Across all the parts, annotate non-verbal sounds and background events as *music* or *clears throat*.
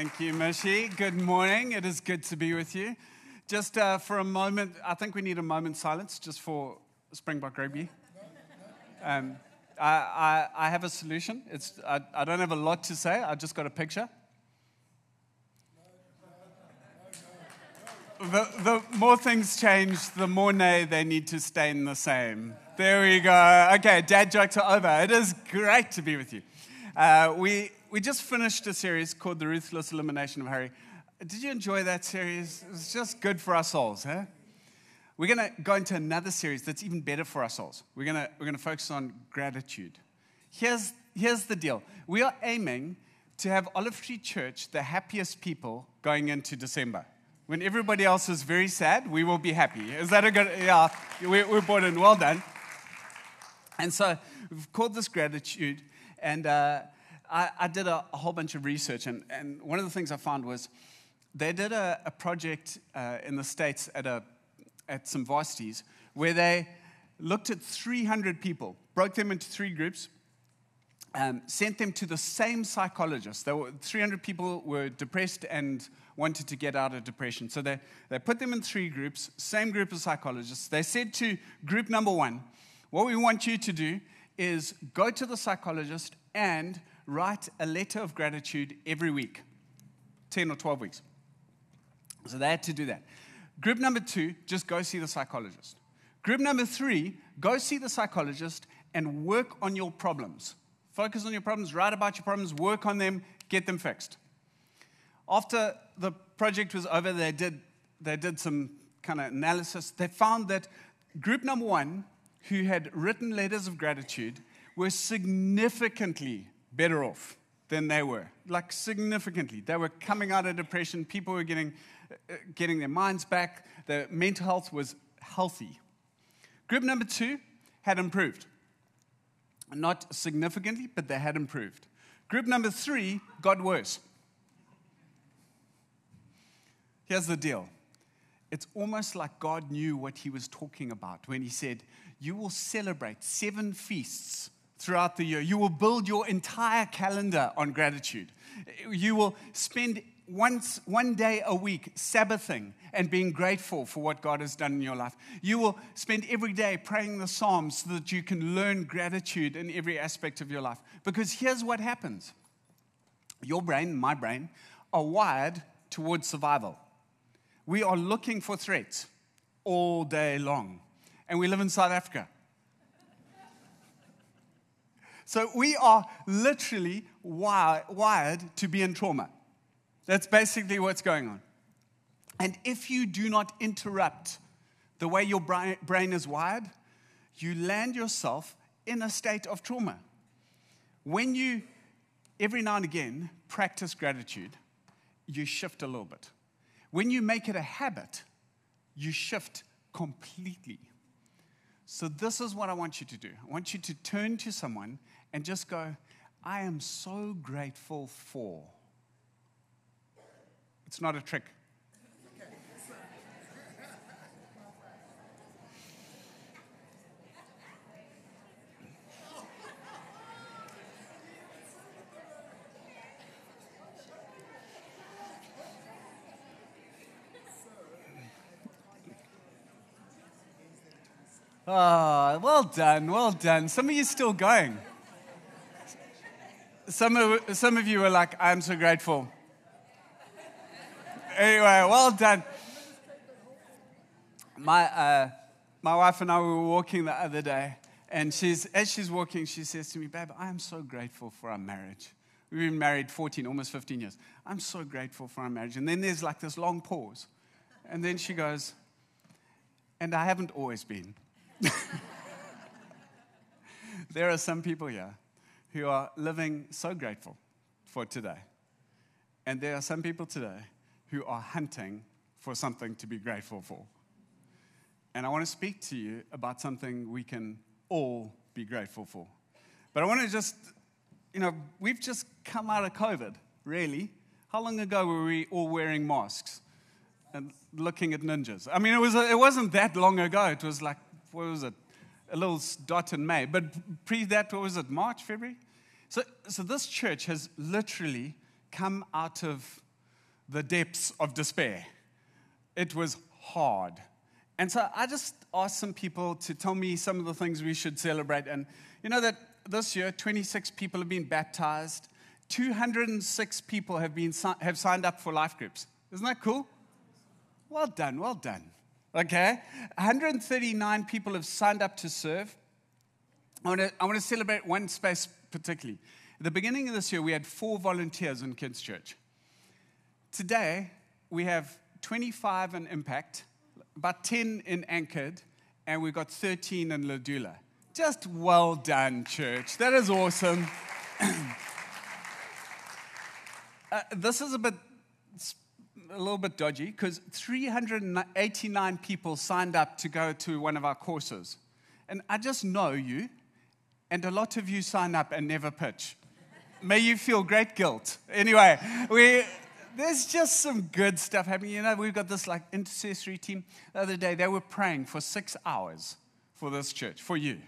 Thank you, Mishi. Good morning. It is good to be with you. Just uh, for a moment, I think we need a moment's silence just for Springbok Rugby. Um, I, I, I, have a solution. It's, I, I don't have a lot to say, I just got a picture. The, the more things change, the more nay they need to stay in the same. There we go. Okay, dad jokes are over. It is great to be with you. Uh, we, we just finished a series called The Ruthless Elimination of Hurry. Did you enjoy that series? It was just good for our souls, huh? We're going to go into another series that's even better for our souls. We're going we're to focus on gratitude. Here's, here's the deal we are aiming to have Olive Tree Church the happiest people going into December. When everybody else is very sad, we will be happy. Is that a good? Yeah, we, we're brought in. Well done. And so we've called this gratitude, and uh, I, I, did a, a, whole bunch of research, and, and one of the things I found was they did a, a project uh, in the States at, a, at some varsities where they looked at 300 people, broke them into three groups, um, sent them to the same psychologist. There were 300 people were depressed and wanted to get out of depression. So they, they put them in three groups, same group of psychologists. They said to group number one, what we want you to do is go to the psychologist and write a letter of gratitude every week 10 or 12 weeks. So they had to do that. Group number two, just go see the psychologist. Group number three, go see the psychologist and work on your problems. Focus on your problems, write about your problems, work on them, get them fixed. After the project was over, they did, they did some kind of analysis. They found that group number one who had written letters of gratitude were significantly better off than they were. Like, significantly. They were coming out of depression. People were getting, uh, getting their minds back. Their mental health was healthy. Group number two had improved. Not significantly, but they had improved. Group number three got worse. Here's the deal it's almost like God knew what he was talking about when he said, you will celebrate seven feasts throughout the year. You will build your entire calendar on gratitude. You will spend once, one day a week Sabbathing and being grateful for what God has done in your life. You will spend every day praying the Psalms so that you can learn gratitude in every aspect of your life. Because here's what happens your brain, my brain, are wired towards survival. We are looking for threats all day long and we live in South Africa. So we are literally wired to be in trauma. That's basically what's going on. And if you do not interrupt the way your brain is wired, you land yourself in a state of trauma. When you, every now and again, practice gratitude, you shift a little bit. When you make it a habit, you shift completely. So, this is what I want you to do. I want you to turn to someone and just go, I am so grateful for. It's not a trick. Oh, well done, well done. Some of you still going. Some of, some of you are like, I'm so grateful. Anyway, well done. My, uh, my wife and I were walking the other day, and she's, as she's walking, she says to me, Babe, I am so grateful for our marriage. We've been married 14, almost 15 years. I'm so grateful for our marriage. And then there's like this long pause. And then she goes, And I haven't always been. *laughs* there are some people here who are living so grateful for today. And there are some people today who are hunting for something to be grateful for. And I want to speak to you about something we can all be grateful for. But I want to just, you know, we've just come out of COVID, really. How long ago were we all wearing masks and looking at ninjas? I mean, it, was, it wasn't that long ago. It was like what was it? A little dot in May. But pre that, what was it? March, February? So, so this church has literally come out of the depths of despair. It was hard. And so I just asked some people to tell me some of the things we should celebrate. And you know that this year, 26 people have been baptized, 206 people have, been, have signed up for life groups. Isn't that cool? Well done, well done. Okay? 139 people have signed up to serve. I want to, I want to celebrate one space particularly. At the beginning of this year, we had four volunteers in Kids Church. Today, we have 25 in Impact, about 10 in Anchored, and we've got 13 in Ladula. Just well done, church. That is awesome. *clears throat* uh, this is a bit, a little bit dodgy because 389 people signed up to go to one of our courses. And I just know you, and a lot of you sign up and never pitch. May you feel great guilt. Anyway, we, there's just some good stuff happening. You know, we've got this like intercessory team. The other day, they were praying for six hours for this church, for you.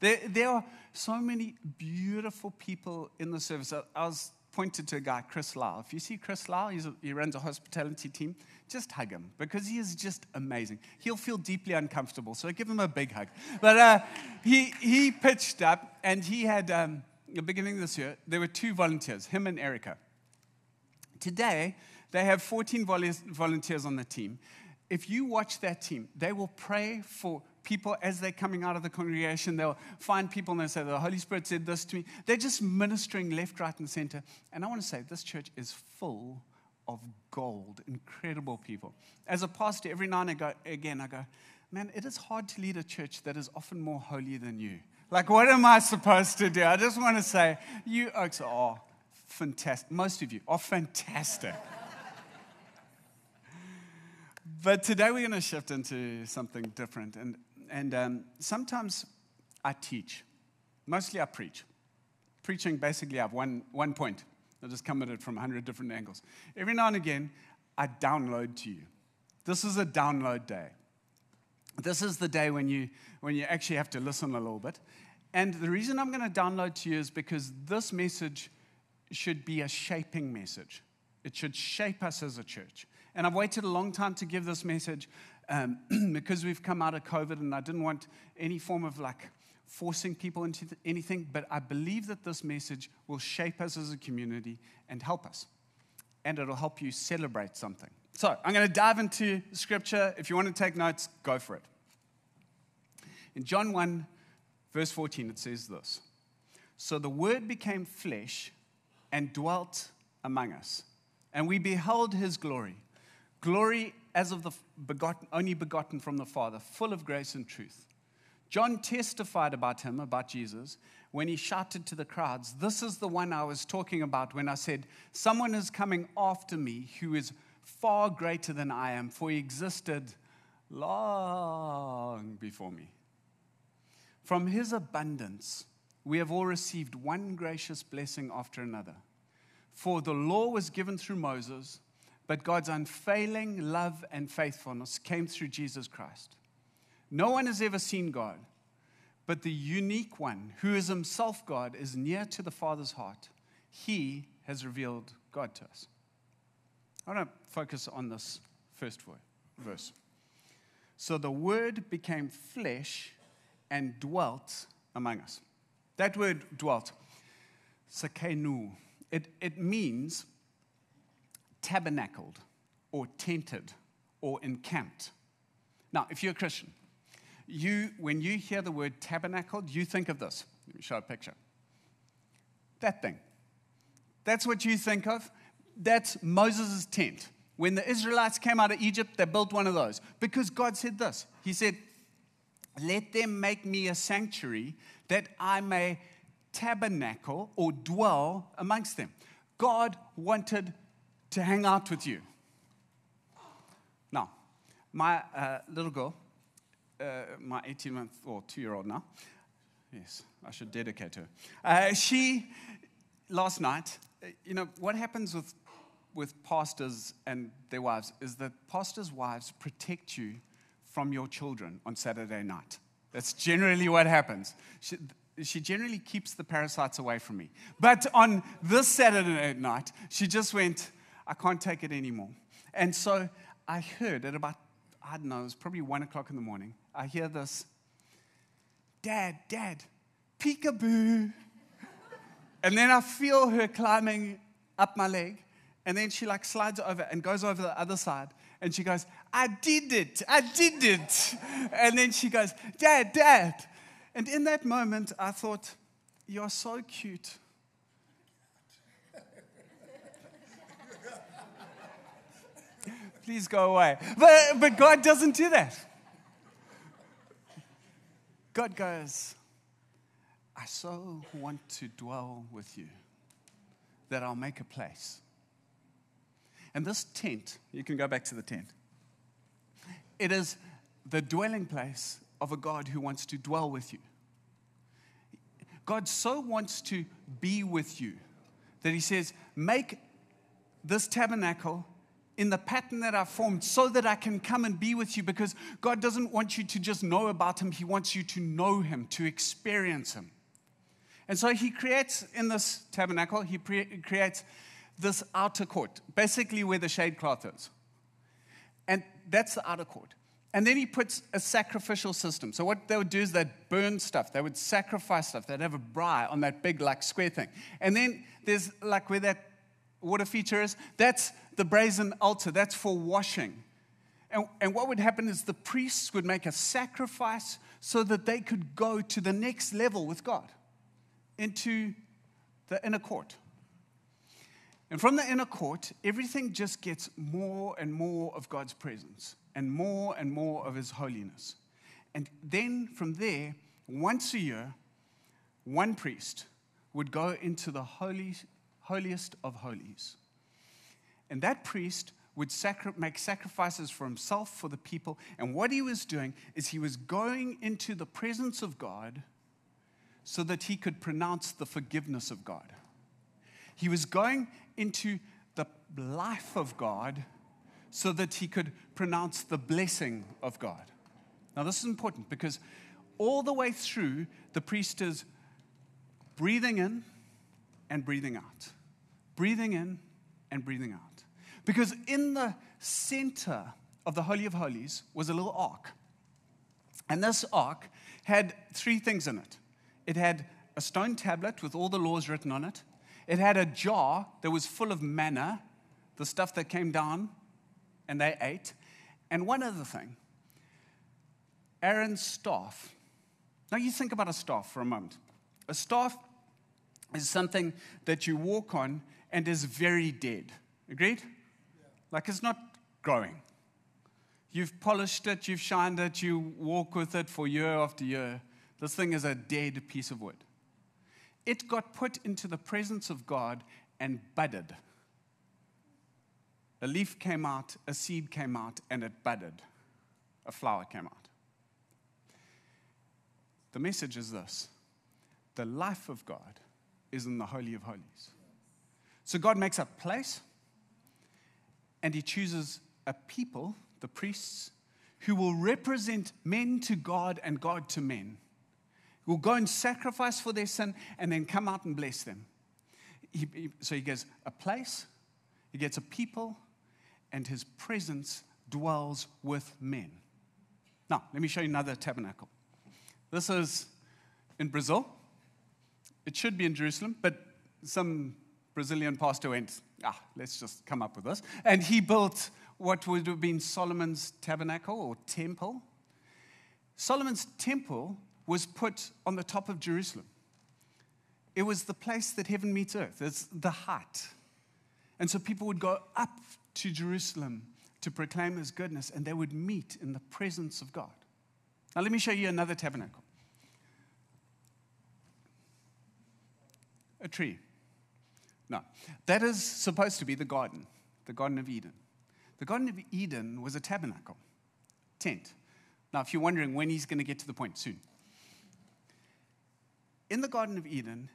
There, there are so many beautiful people in the service. I, was pointed to a guy, Chris Lau. If you see Chris Lau, a, he runs a hospitality team, just hug him because he is just amazing. He'll feel deeply uncomfortable, so give him a big hug. But uh, he, he pitched up and he had, um, the beginning this year, there were two volunteers, him and Erica. Today, they have 14 volunteers on the team. If you watch that team, they will pray for people as they're coming out of the congregation. They'll find people and they'll say, The Holy Spirit said this to me. They're just ministering left, right, and center. And I want to say, this church is full of gold, incredible people. As a pastor, every now and again, I go, Man, it is hard to lead a church that is often more holy than you. Like, what am I supposed to do? I just want to say, you oaks are fantastic. Most of you are fantastic. *laughs* but today we're going to shift into something different. And, and um, sometimes I teach, mostly I preach. Preaching, basically, I have one, one point. I just come at it from 100 different angles. Every now and again, I download to you. This is a download day. This is the day when you, when you actually have to listen a little bit. And the reason I'm going to download to you is because this message should be a shaping message. It should shape us as a church. And I've waited a long time to give this message um, *clears throat* because we've come out of COVID and I didn't want any form of like forcing people into anything, but I believe that this message will shape us as a community and help us. And it'll help you celebrate something. So I'm going to dive into scripture. If you want to take notes, go for it. In John 1, verse 14, it says this So the word became flesh and dwelt among us. And we beheld his glory, glory as of the begotten, only begotten from the Father, full of grace and truth. John testified about him, about Jesus, when he shouted to the crowds, This is the one I was talking about when I said, Someone is coming after me who is far greater than I am, for he existed long before me. From his abundance, we have all received one gracious blessing after another. For the law was given through Moses, but God's unfailing love and faithfulness came through Jesus Christ. No one has ever seen God, but the unique one, who is himself God, is near to the Father's heart. He has revealed God to us. I want to focus on this first verse. So the Word became flesh and dwelt among us. That word dwelt, sakenu, it, it means tabernacled or tented or encamped. Now, if you're a Christian, you, when you hear the word tabernacled, you think of this. Let me show a picture. That thing. That's what you think of. That's Moses' tent. When the Israelites came out of Egypt, they built one of those because God said this. He said, Let them make me a sanctuary that I may tabernacle or dwell amongst them. God wanted to hang out with you. Now, my uh, little girl, uh, my 18 month or two year old now, yes, I should dedicate her. Uh, she, last night, you know, what happens with, with pastors and their wives is that pastors' wives protect you from your children on Saturday night. That's generally what happens. She, she generally keeps the parasites away from me. But on this Saturday night, she just went, I can't take it anymore. And so I heard at about, I don't know, it was probably one o'clock in the morning. I hear this Dad, Dad, peekaboo. and then I feel her climbing up my leg. And then she like slides over and goes over the other side. And she goes, I did it. I did it. And then she goes, Dad, Dad. And in that moment, I thought, You're so cute. Please go away. But, but God doesn't do that. God goes, I so want to dwell with you that I'll make a place. And this tent, you can go back to the tent, it is the dwelling place of a God who wants to dwell with you. God so wants to be with you that He says, Make this tabernacle in the pattern that I've formed so that I can come and be with you because God doesn't want you to just know about Him, He wants you to know Him, to experience Him. And so He creates in this tabernacle, He pre- creates this outer court, basically where the shade cloth is. And that's the outer court. And then he puts a sacrificial system. So what they would do is they'd burn stuff. They would sacrifice stuff. They'd have a braai on that big like square thing. And then there's like where that water feature is, that's the brazen altar. That's for washing. And, and what would happen is the priests would make a sacrifice so that they could go to the next level with God into the inner court. And from the inner court, everything just gets more and more of God's presence and more and more of His holiness. And then from there, once a year, one priest would go into the holy, holiest of holies. And that priest would sacri- make sacrifices for himself, for the people. And what he was doing is he was going into the presence of God so that he could pronounce the forgiveness of God. He was going into the life of God so that he could pronounce the blessing of God. Now, this is important because all the way through, the priest is breathing in and breathing out, breathing in and breathing out. Because in the center of the Holy of Holies was a little ark. And this ark had three things in it it had a stone tablet with all the laws written on it, it had a jar that was full of manna, the stuff that came down and they ate. And one other thing Aaron's staff. Now, you think about a staff for a moment. A staff is something that you walk on and is very dead. Agreed? Like it's not growing. You've polished it, you've shined it, you walk with it for year after year. This thing is a dead piece of wood it got put into the presence of God and budded. A leaf came out, a seed came out, and it budded. A flower came out. The message is this the life of God is in the Holy of Holies. So God makes a place, and He chooses a people, the priests, who will represent men to God and God to men who will go and sacrifice for their sin and then come out and bless them. He, he, so he gets a place, he gets a people, and his presence dwells with men. Now, let me show you another tabernacle. This is in Brazil. It should be in Jerusalem, but some Brazilian pastor went, ah, let's just come up with this. And he built what would have been Solomon's tabernacle or temple. Solomon's temple was put on the top of Jerusalem. It was the place that heaven meets earth, it's the heart. And so people would go up to Jerusalem to proclaim his goodness, and they would meet in the presence of God. Now, let me show you another tabernacle a tree. No, that is supposed to be the garden, the Garden of Eden. The Garden of Eden was a tabernacle, tent. Now, if you're wondering when he's going to get to the point, soon in the Garden of Eden,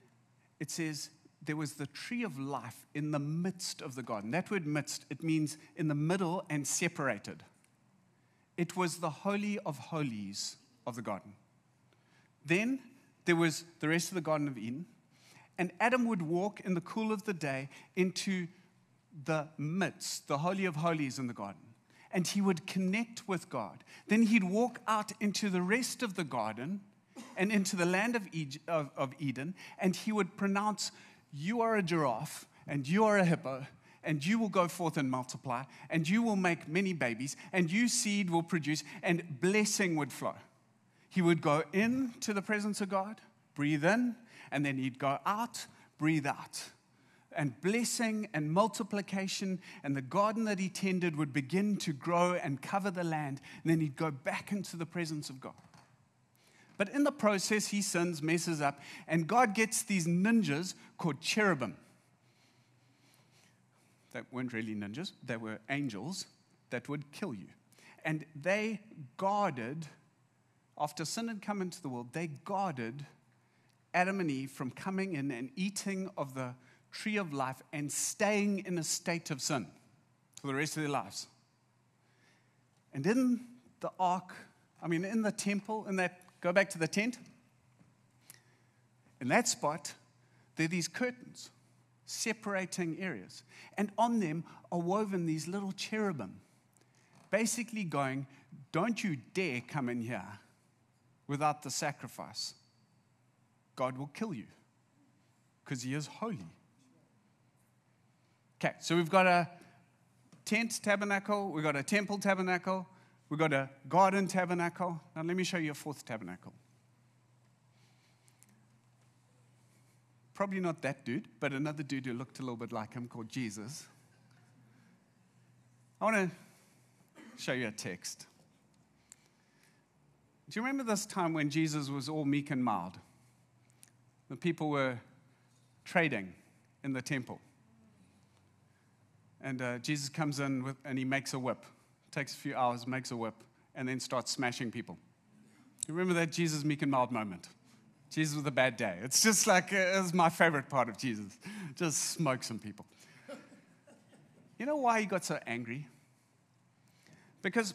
it says there was the tree of life in the midst of the garden. That word midst, it means in the middle and separated. It was the holy of holies of the garden. Then there was the rest of the Garden of Eden, and Adam would walk in the cool of the day into the midst, the Holy of Holies in the garden. And he would connect with God. Then he'd walk out into the rest of the garden and into the land of, Eden, and he would pronounce, You are a giraffe, and you are a hippo, and you will go forth and multiply, and you will make many babies, and you seed will produce, and blessing would flow. He would go into the presence of God, breathe in, and then he'd go out, breathe out. And blessing and multiplication and the garden that he tended would begin to grow and cover the land. And then he'd go back into the presence of God. But in the process, he sins, messes up, and God gets these ninjas called cherubim. That weren't really ninjas, they were angels that would kill you. And they guarded, after sin had come into the world, they guarded Adam and Eve from coming in and eating of the tree of life and staying in a state of sin for the rest of their lives. And in the ark, I mean, in the temple, in that, go back to the tent, in that spot, there are these curtains separating areas. And on them are woven these little cherubim, basically going, Don't you dare come in here without the sacrifice. God will kill you because he is holy. Okay, so we've got a tent tabernacle, we've got a temple tabernacle, we've got a garden tabernacle. Now, let me show you a fourth tabernacle. Probably not that dude, but another dude who looked a little bit like him called Jesus. I want to show you a text. Do you remember this time when Jesus was all meek and mild? The people were trading in the temple. And uh, Jesus comes in with, and he makes a whip. Takes a few hours, makes a whip, and then starts smashing people. You remember that Jesus meek and mild moment? Jesus with a bad day. It's just like, uh, it's my favorite part of Jesus. Just smoke some people. You know why he got so angry? Because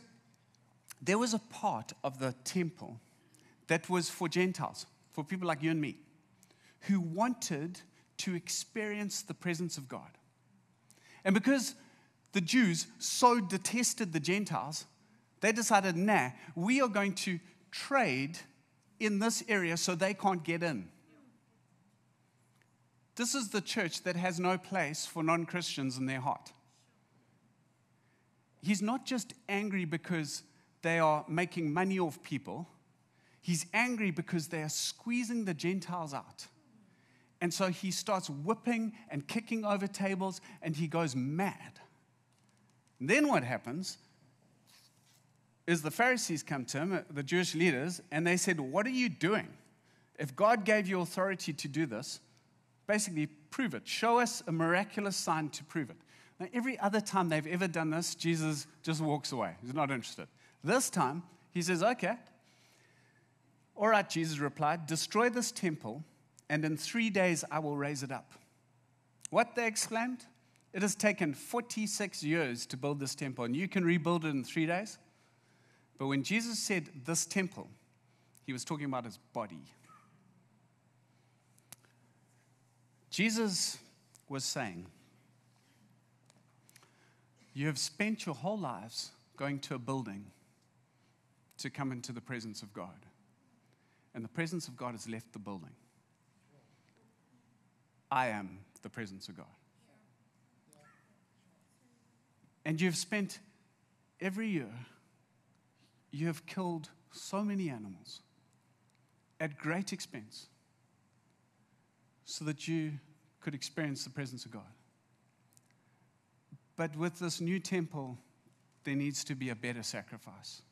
there was a part of the temple that was for Gentiles, for people like you and me, who wanted to experience the presence of God. And because the Jews so detested the Gentiles, they decided, nah, we are going to trade in this area so they can't get in. This is the church that has no place for non Christians in their heart. He's not just angry because they are making money off people, he's angry because they are squeezing the Gentiles out. And so he starts whipping and kicking over tables and he goes mad. And then what happens is the Pharisees come to him, the Jewish leaders, and they said, What are you doing? If God gave you authority to do this, basically prove it. Show us a miraculous sign to prove it. Now, every other time they've ever done this, Jesus just walks away. He's not interested. This time, he says, Okay. All right, Jesus replied, Destroy this temple and in three days I will raise it up. What they exclaimed? It has taken 46 years to build this temple, and you can rebuild it in three days. But when Jesus said this temple, he was talking about his body. Jesus was saying, You have spent your whole lives going to a building to come into the presence of God. And the presence of God has left the building. I am the presence of God. And you've spent every year, you have killed so many animals at great expense so that you could experience the presence of God. But with this new temple, there needs to be a better sacrifice.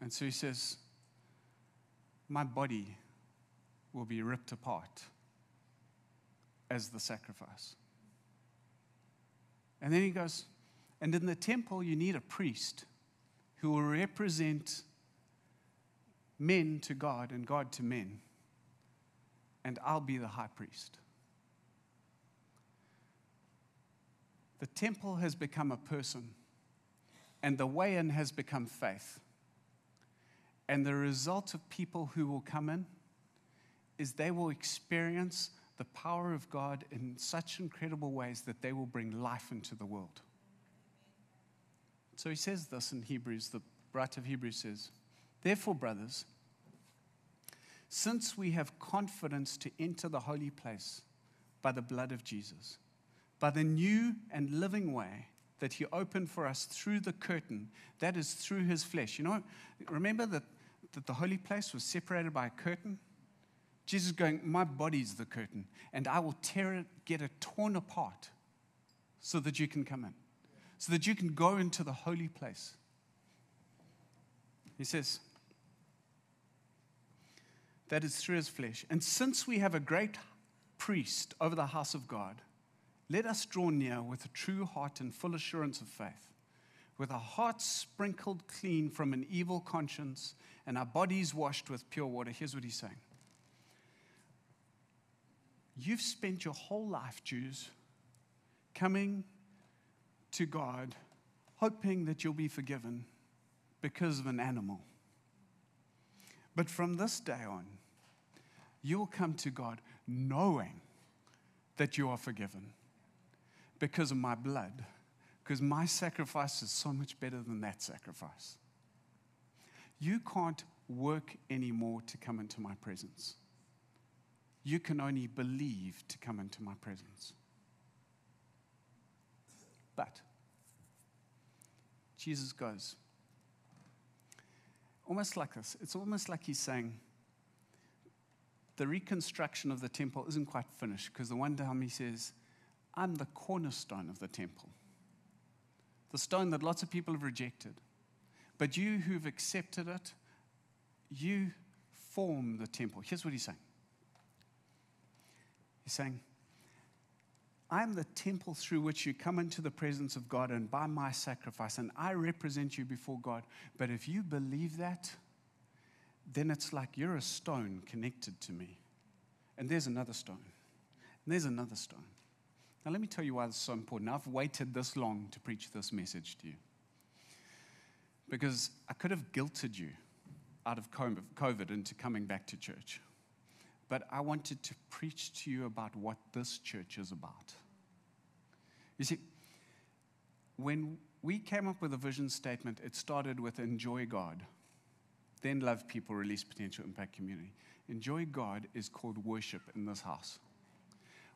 And so he says, My body will be ripped apart as the sacrifice. And then he goes, and in the temple, you need a priest who will represent men to God and God to men. And I'll be the high priest. The temple has become a person, and the way in has become faith. And the result of people who will come in is they will experience the power of God in such incredible ways that they will bring life into the world. So he says this in Hebrews, the writer of Hebrews says, Therefore, brothers, since we have confidence to enter the holy place by the blood of Jesus, by the new and living way that he opened for us through the curtain, that is through his flesh. You know, remember that, that the holy place was separated by a curtain? Jesus going, My body's the curtain, and I will tear it, get it torn apart so that you can come in, so that you can go into the holy place. He says, That is through his flesh. And since we have a great priest over the house of God, let us draw near with a true heart and full assurance of faith, with our hearts sprinkled clean from an evil conscience and our bodies washed with pure water. Here's what he's saying You've spent your whole life, Jews, coming to God, hoping that you'll be forgiven because of an animal. But from this day on, you'll come to God knowing that you are forgiven because of my blood, because my sacrifice is so much better than that sacrifice. You can't work anymore to come into my presence. You can only believe to come into my presence. But Jesus goes, almost like this. It's almost like he's saying, the reconstruction of the temple isn't quite finished because the one time he says, I'm the cornerstone of the temple. The stone that lots of people have rejected. But you who've accepted it, you form the temple. Here's what he's saying He's saying, I am the temple through which you come into the presence of God and by my sacrifice, and I represent you before God. But if you believe that, then it's like you're a stone connected to me. And there's another stone. And there's another stone. Now, let me tell you why this is so important. I've waited this long to preach this message to you. Because I could have guilted you out of COVID into coming back to church. But I wanted to preach to you about what this church is about. You see, when we came up with a vision statement, it started with enjoy God, then love people, release potential, impact community. Enjoy God is called worship in this house.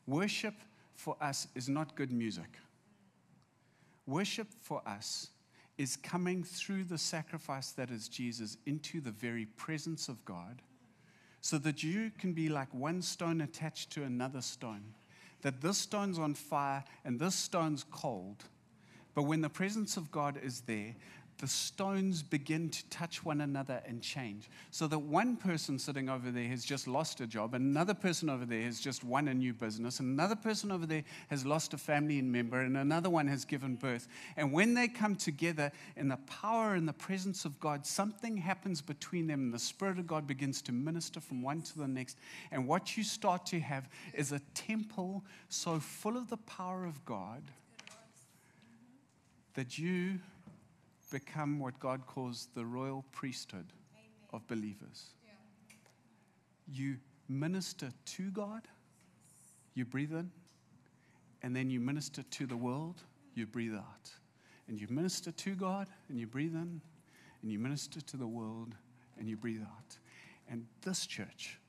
Worship for us is not good music. Worship for us is coming through the sacrifice that is Jesus into the very presence of God so that you can be like one stone attached to another stone. That this stone's on fire and this stone's cold. But when the presence of God is there, the stones begin to touch one another and change. So that one person sitting over there has just lost a job, another person over there has just won a new business, another person over there has lost a family member, and another one has given birth. And when they come together in the power and the presence of God, something happens between them, and the Spirit of God begins to minister from one to the next. And what you start to have is a temple so full of the power of God that you become what God calls the royal priesthood Amen. of believers. Yeah. You minister to God, you breathe in, and then you minister to the world, you breathe out. And you minister to God, and you breathe in, and you minister to the world, and you breathe out. And this church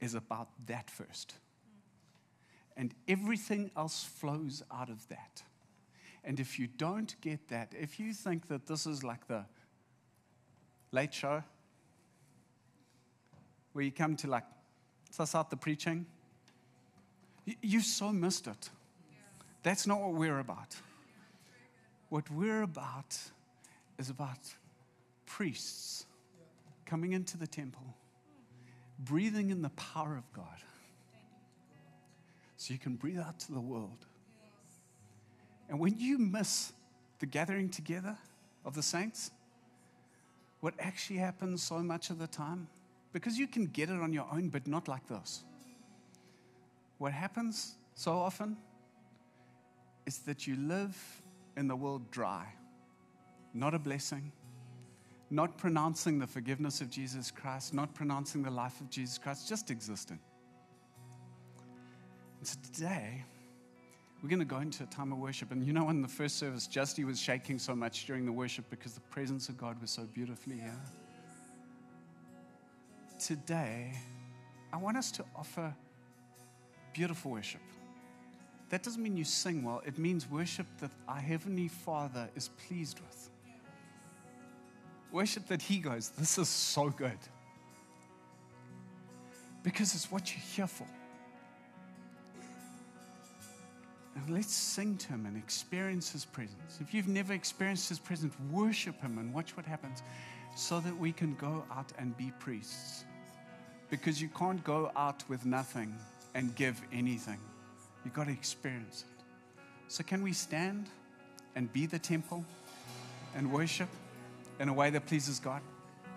is about that first. Mm. And everything else flows out of that. And if you don't get that, if you think that this is like the late show, where you come to like suss out the preaching, you so missed it. That's not what we're about. What we're about is about priests coming into the temple, breathing in the power of God. So you can breathe out to the world and when you miss the gathering together of the saints, what actually happens so much of the time, because you can get it on your own, but not like this. What happens so often is that you live in the world dry, not a blessing, not pronouncing the forgiveness of Jesus Christ, not pronouncing the life of Jesus Christ, just existing. And so today, we're going to go into a time of worship. And you know, in the first service, Justy was shaking so much during the worship because the presence of God was so beautifully here. Today, I want us to offer beautiful worship. That doesn't mean you sing well, it means worship that our Heavenly Father is pleased with. Worship that He goes, This is so good. Because it's what you're here for. And let's sing to Him and experience His presence. If you've never experienced His presence, worship Him and watch what happens so that we can go out and be priests. Because you can't go out with nothing and give anything. You've got to experience it. So, can we stand and be the temple and worship in a way that pleases God?